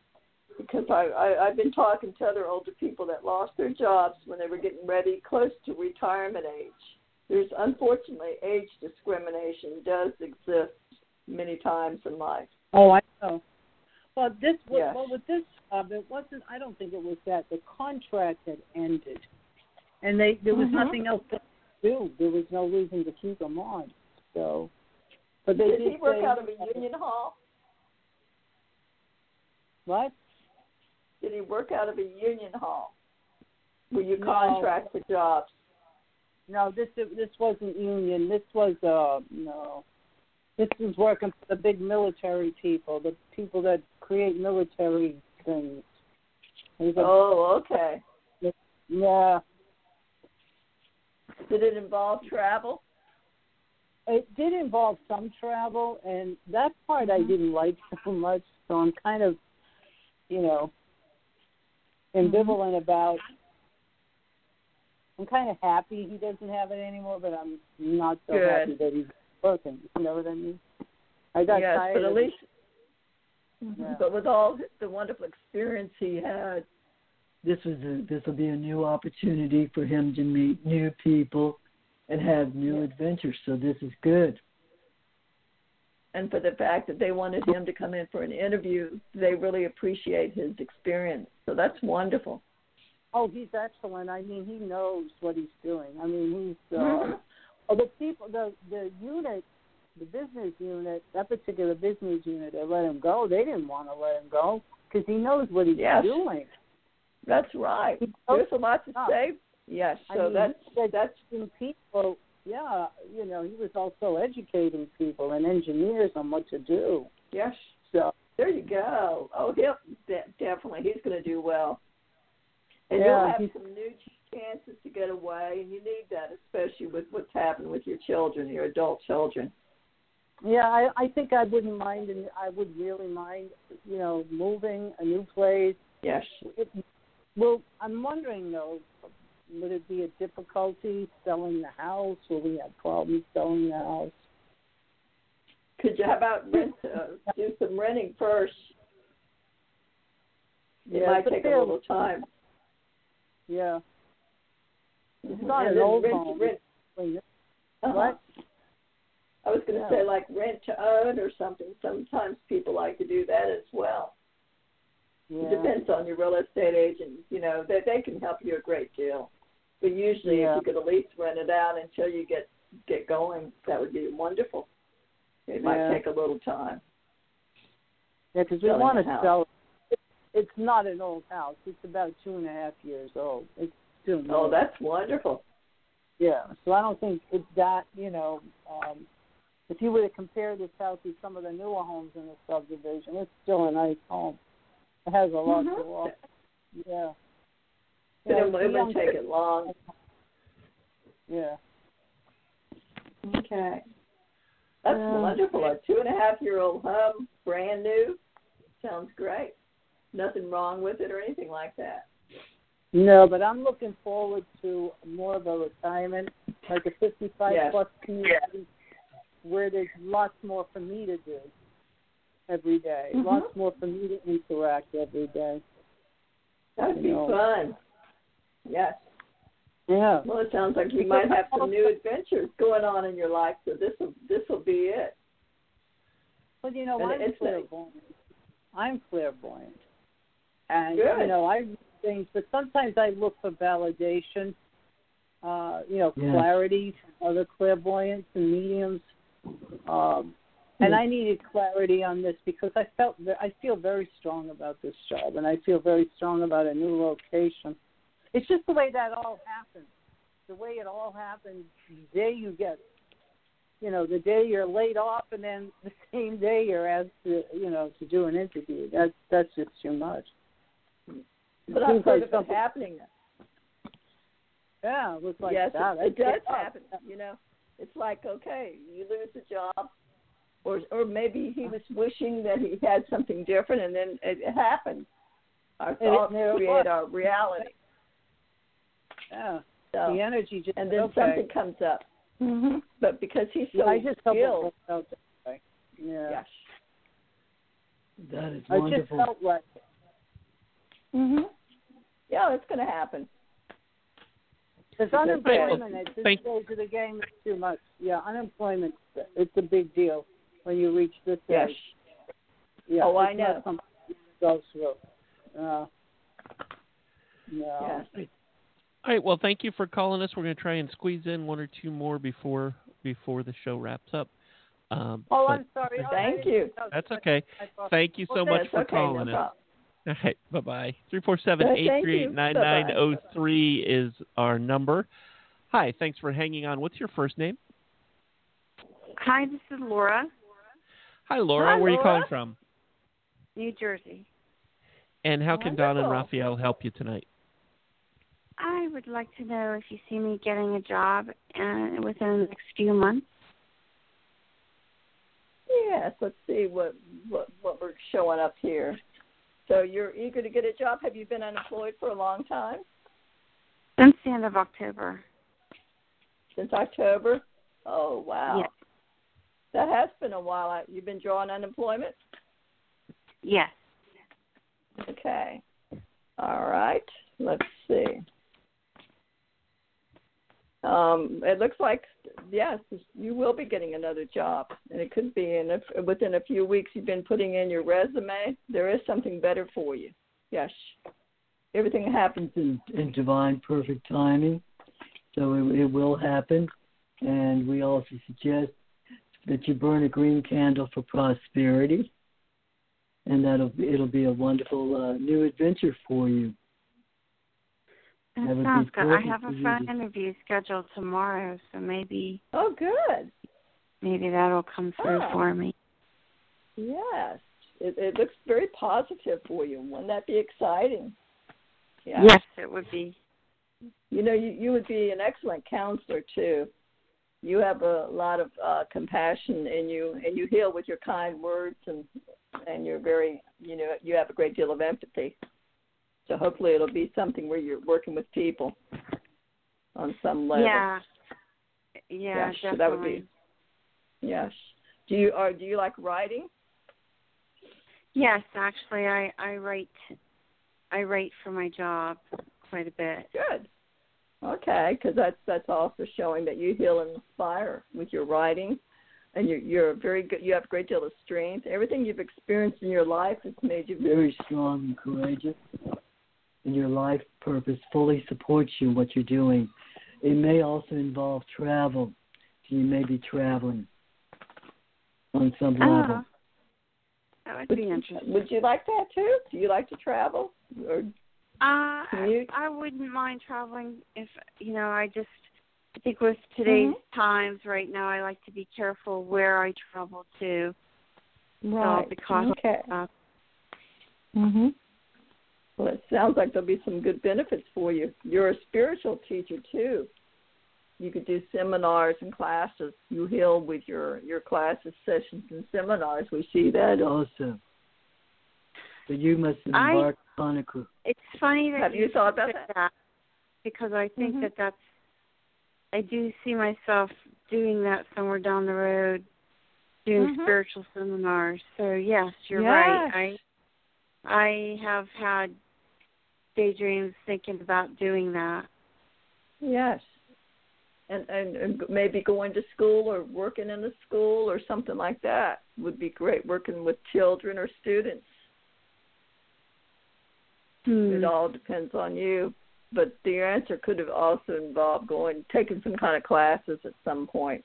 Because I, I, I've been talking to other older people that lost their jobs when they were getting ready close to retirement age. There's unfortunately age discrimination does exist many times in life. Oh, I know. Well, this was Yes. well with this job. It wasn't. I don't think it was that the contract had ended, and they there was Mhm. nothing else to do. There was no reason to keep them on. So, but they Did did he work say- out of a union hall? What? Did he work out of a union hall? Were you No. contract for jobs? No, this this wasn't union. This was uh no. This was working for the big military people, the people that create military things. A Oh, okay. Yeah, Did it involve travel? it did involve some travel, and that part I mm-hmm. didn't like so much. So I'm kind of, you know, ambivalent mm-hmm. about. I'm kind of happy he doesn't have it anymore, but I'm not so Good. happy that he's working. You know what I mean? I got yes, tired but at least. Yeah. But with all the wonderful experience he had, This was a, this will be a new opportunity for him to meet new people and have new adventures. So this is good. and for the fact that they wanted him to come in for an interview, they really appreciate his experience. So that's wonderful. Oh, he's excellent. I mean, he knows what he's doing. I mean, he's. Uh, Oh, the people, the the unit, the business unit, that particular business unit that let him go, they didn't want to let him go because he knows what he's Yes. doing. That's right. There's a lot to say. Yes, I so mean, that's that's in people. Yeah, you know, he was also educating people and engineers on what to do. yes. So There you go. Oh, he'll de- definitely. He's going to do well. And Yeah, you'll have some new chances to get away, and you need that, especially with what's happened with your children, your adult children. yeah, I I think I wouldn't mind, and I would really mind, you know, moving a new place. Yes. It, well, I'm wondering though, would it be a difficulty selling the house? Will we have problems selling the house? Could you? How about rent? Uh, do some renting first. It Yeah, might take a little time. Yeah. It's not an old rent, home. Rent, uh-huh. What? I was going to Yeah. say like rent to own or something. Sometimes people like to do that as well. It Yeah. depends on your real estate agent. You know, they they can help you a great deal. But usually, Yeah. if you could at least rent it out until you get get going, that would be wonderful. It might take a little time. Yeah, because we want to sell it. It- It's not an old house. It's about two and a half years old. It's still new. Oh, that's wonderful. Yeah, so I don't think it's that, you know, um, if you were to compare this house to some of the newer homes in the subdivision, it's still a nice home. It has a lot Mhm. to offer. Yeah. Yeah, it, it's a it young wouldn't take kid. it long. Yeah. Okay. That's Yeah. wonderful. A two and a half year old home, brand new. Sounds great. Nothing wrong with it or anything like that. No, but I'm looking forward to more of a retirement, like a 55 Yes. plus community, where there's lots more for me to do every day, Mhm. lots more for me to interact every day. That would be No. fun. Yes. Yeah. Well, it sounds like you might have some new adventures going on in your life, so this will this will be it. Well, you know, And I'm it's clairvoyant. I'm clairvoyant, and Good. you know, I things, but sometimes I look for validation. Uh, you know, Yes. clarity from other clairvoyants and mediums. Um, and I needed clarity on this because I felt I feel very strong about this job, and I feel very strong about a new location. It's just the way that all happens. The way it all happens, the day you get you know, the day you're laid off and then the same day you're asked to, you know, to do an interview. That's that's just too much. But I've heard like of it something- happening. Yeah, it looks like yes, that. it, it does get up. happen. You know, it's like okay, you lose a job, or or maybe he was wishing that he had something different, and then it, it happened. Our it thoughts never create was. our reality. Yeah, So, the energy just and then okay. something comes up. Mm-hmm. But because he's so Yeah, I just skilled, works out that way. Yeah, yes. That is I just felt like it. Mhm. Yeah, it's going to happen. Because Because- unemployment at this Thank- stage of the game is too much. Yeah, unemployment it's a big deal when you reach this Yes. age. Yeah, Oh, I it's not know. something you go through. Uh, no. Yes. All right. Well, thank you for calling us. We're going to try and squeeze in one or two more before before the show wraps up. Um, Oh, but I'm sorry. Oh, I Thank didn't you. know. that's okay. I thought- Thank you so Well, much That's for okay, calling no us. Problem. All right. Bye bye. Three four seven Okay, eight thank three you. eight nine nine Bye-bye. zero three is our number. Hi. Thanks for hanging on. What's your first name? Hi, this is Laura, Hi, Laura. Hi, Where are you calling from? New Jersey. And how can Don and Wonderful. Raphael help you tonight? I I would like to know if you see me getting a job uh, within the next few months. Yes, let's see what what what we're showing up here. So you're eager to get a job. Have you been unemployed for a long time? Since the end of October. Since October? Oh wow. Yes. That has been a while. You've been drawing unemployment? Yes. Okay. All right. Let's see. Um, it looks like yes, you will be getting another job, and it could be in a, within a few weeks. You've been putting in your resume. There is something better for you. Yes, everything happens in, in divine, perfect timing, so it, it will happen. And we also suggest that you burn a green candle for prosperity, and that'll it'll be a wonderful uh, new adventure for you. That, sounds good. I have a phone interview scheduled tomorrow, so maybe. Oh, good. Maybe that'll come through oh. for me. Yes, it, it looks very positive for you. Wouldn't that be exciting? Yeah. Yes, it would be. You know, you you would be an excellent counselor too. You have a lot of uh, compassion in you, and you heal with your kind words, and and you're very, you know, you have a great deal of empathy. So hopefully it'll be something where you're working with people on some level. Yeah. Yeah, yes. So that would be. Yes. Do you or do you like writing? Yes, actually, I I write. I write for my job quite a bit. Good. Okay, because that's that's also showing that you heal and inspire with your writing, and you're you're very good. You have a great deal of strength. Everything you've experienced in your life has made you very strong and courageous and your life purpose fully supports you in what you're doing. It may also involve travel. So you may be traveling on some oh, level. That would, would be interesting. Would you like that too? Do you like to travel or uh? I, I wouldn't mind traveling if you know. I just I think with today's mm-hmm. times right now, I like to be careful where I travel to. Right. So because okay. Uh, mhm. Well, it sounds like there'll be some good benefits for you. You're a spiritual teacher too. You could do seminars and classes. You heal with your your classes, sessions, and seminars. We see that also. But you must embark I, on a. It's funny that have you, you thought about that? that? Because I think mm-hmm. that that's. I do see myself doing that somewhere down the road, doing mm-hmm. spiritual seminars. So yes, you're yes. right. I I have had daydreams thinking about doing that. Yes. And, and and maybe going to school or working in a school or something like that would be great. Working with children or students. Hmm. It all depends on you. But the answer could have also involved going taking some kind of classes at some point.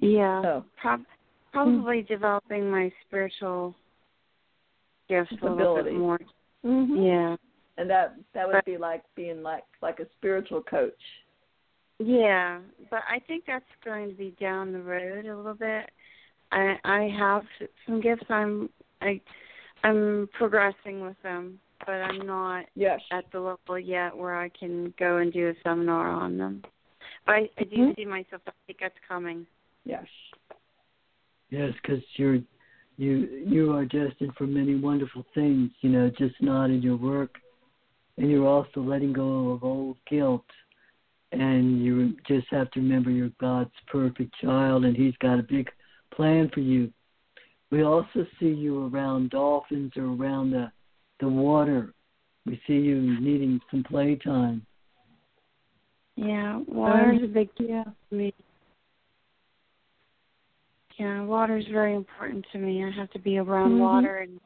Yeah. So. Prob- probably mm-hmm. developing my spiritual gifts a little bit more. Mm-hmm. Yeah. And that that would be like being like like a spiritual coach. Yeah, but I think that's going to be down the road a little bit. I I have some gifts. I'm I I'm progressing with them, but I'm not yes. at the level yet where I can go and do a seminar on them. But I, I do mm-hmm. see myself. I think that's coming. Yes. Yes, because you're you you are destined for many wonderful things, you know, just not in your work. And you're also letting go of old guilt. And you just have to remember you're God's perfect child and He's got a big plan for you. We also see you around dolphins or around the the water. We see you needing some playtime. Yeah, water's um, a big deal for me. Yeah, water is very important to me. I have to be around mm-hmm. water and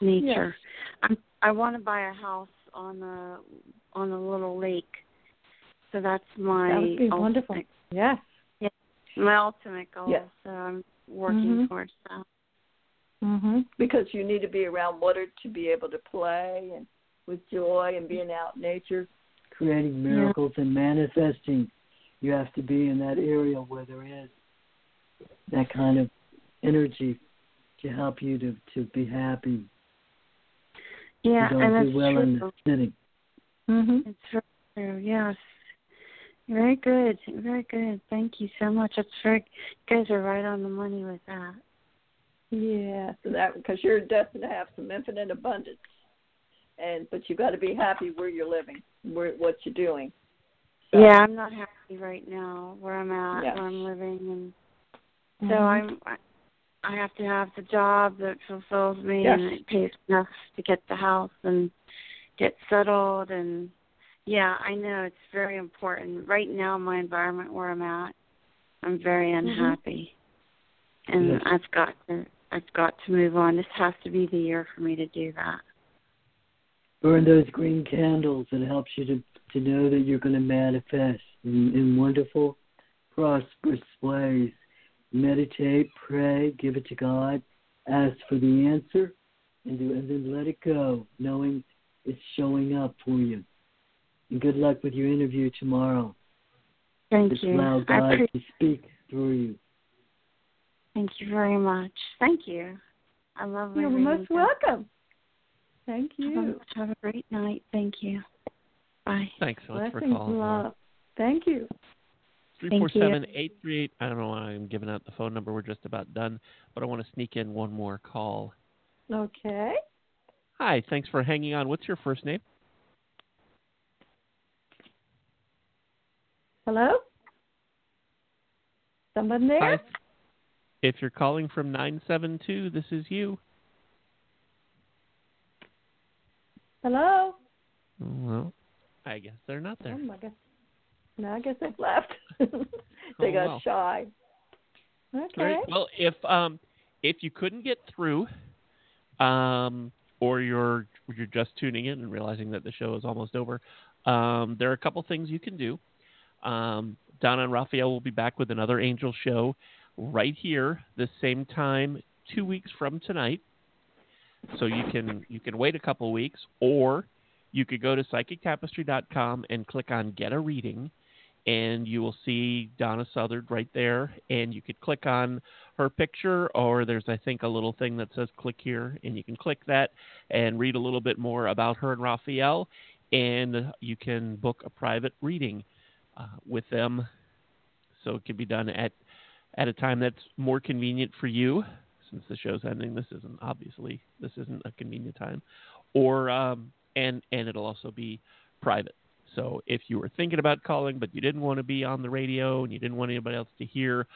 nature. Yes. I'm I want to buy a house on a on a little lake. So that's my That would be ultimate, wonderful. Yes. Yeah, my ultimate goal. Yes. So I'm working mm-hmm. towards that. Mhm. Because you need to be around water to be able to play and with joy and being out in nature, creating miracles yeah. and manifesting. You have to be in that area where there is that kind of energy to help you to to be happy. Yeah, you don't and do that's well true. in the sitting. Mhm. It's very true. Yes. Very good. Very good. Thank you so much. That's very. You guys are right on the money with that. Yeah, so that because you're destined to have some infinite abundance, and but you've got to be happy where you're living, where what you're doing. So, Yeah, I'm not happy right now where I'm at, Yeah. where I'm living, and so Mhm. I'm. I- I have to have the job that fulfills me Yes. and it pays enough to get the house and get settled and yeah, I know it's very important. Right now my environment where I'm at, I'm very unhappy. And Yes. I've got to I've got to move on. This has to be the year for me to do that. Burn those green candles. It helps you to to know that you're going to manifest in, in wonderful, prosperous ways. Meditate, pray, give it to God, ask for the answer, and, do, and then let it go, knowing it's showing up for you. And good luck with your interview tomorrow. Thank Just you. allow I God appreciate to speak through you. Thank you very much. Thank you. I love You're most welcome. Thank Have you. a, have a great night. Thank you. Bye. Thanks so much for calling. Love. Thank you. Three Thank four you. seven eight three eight. I don't know why I'm giving out the phone number. We're just about done, but I want to sneak in one more call. Okay. Hi, thanks for hanging on. What's your first name? Hello? Someone there? Hi. If you're calling from nine seven two, this is you. Hello? Well, I guess they're not there. Oh my gosh. No, I guess they've left. they Oh, got well. shy. Okay. Great. Well, if um if you couldn't get through, um, or you're you're just tuning in and realizing that the show is almost over, um, there are a couple things you can do. Um, Donna and Raphael will be back with another Angel show right here the same time two weeks from tonight. So you can you can wait a couple weeks, or you could go to psychictapestry.com and click on Get a Reading, and you will see Donna Suthard right there. And you could click on her picture, or there's I think a little thing that says click here, and you can click that and read a little bit more about her and Raphael, and you can book a private reading uh, with them. So it can be done at at a time that's more convenient for you. Since the show's ending, this isn't obviously this isn't a convenient time, or um, and and it'll also be private. So if you were thinking about calling but you didn't want to be on the radio and you didn't want anybody else to hear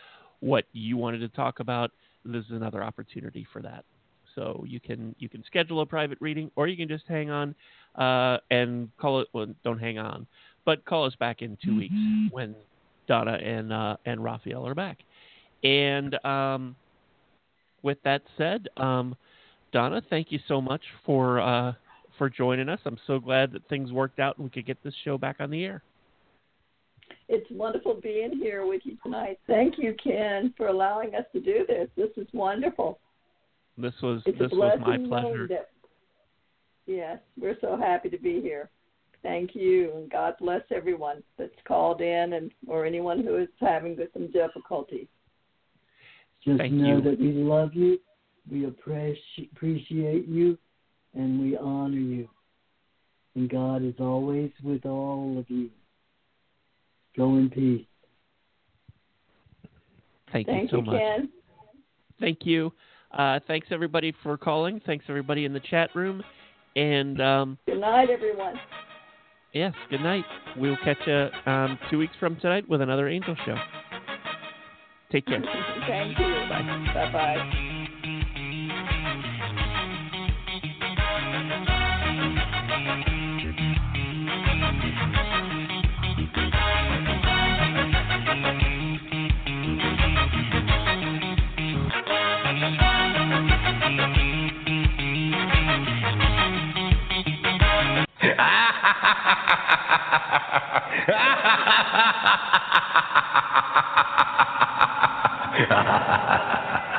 what you wanted to talk about, this is another opportunity for that. So you can you can schedule a private reading, or you can just hang on uh, and call it. Well, don't hang on, but call us back in 2 weeks when Donna and uh, and Raphael are back. And um, with that said, um, Donna, thank you so much for uh, for joining us. I'm so glad that things worked out and we could get this show back on the air. It's wonderful being here with you tonight. Thank you, Ken, for allowing us to do this. This is wonderful. This was It's this a was blessing my pleasure. that. Yes, we're so happy to be here. Thank you, and God bless everyone that's called in, and or anyone who is having some difficulty. Just Thank know you. that we love you, we appreciate you, and we honor you. And God is always with all of you. Go in peace. Thank, Thank you so you, much. Ken. Thank you. Uh, thanks everybody for calling. Thanks everybody in the chat room. And um, Good night, everyone. yes, good night. We'll catch you um, two weeks from tonight with another Angel Show. Take care. Thank you. Bye. Bye bye. Ha ha ha ha!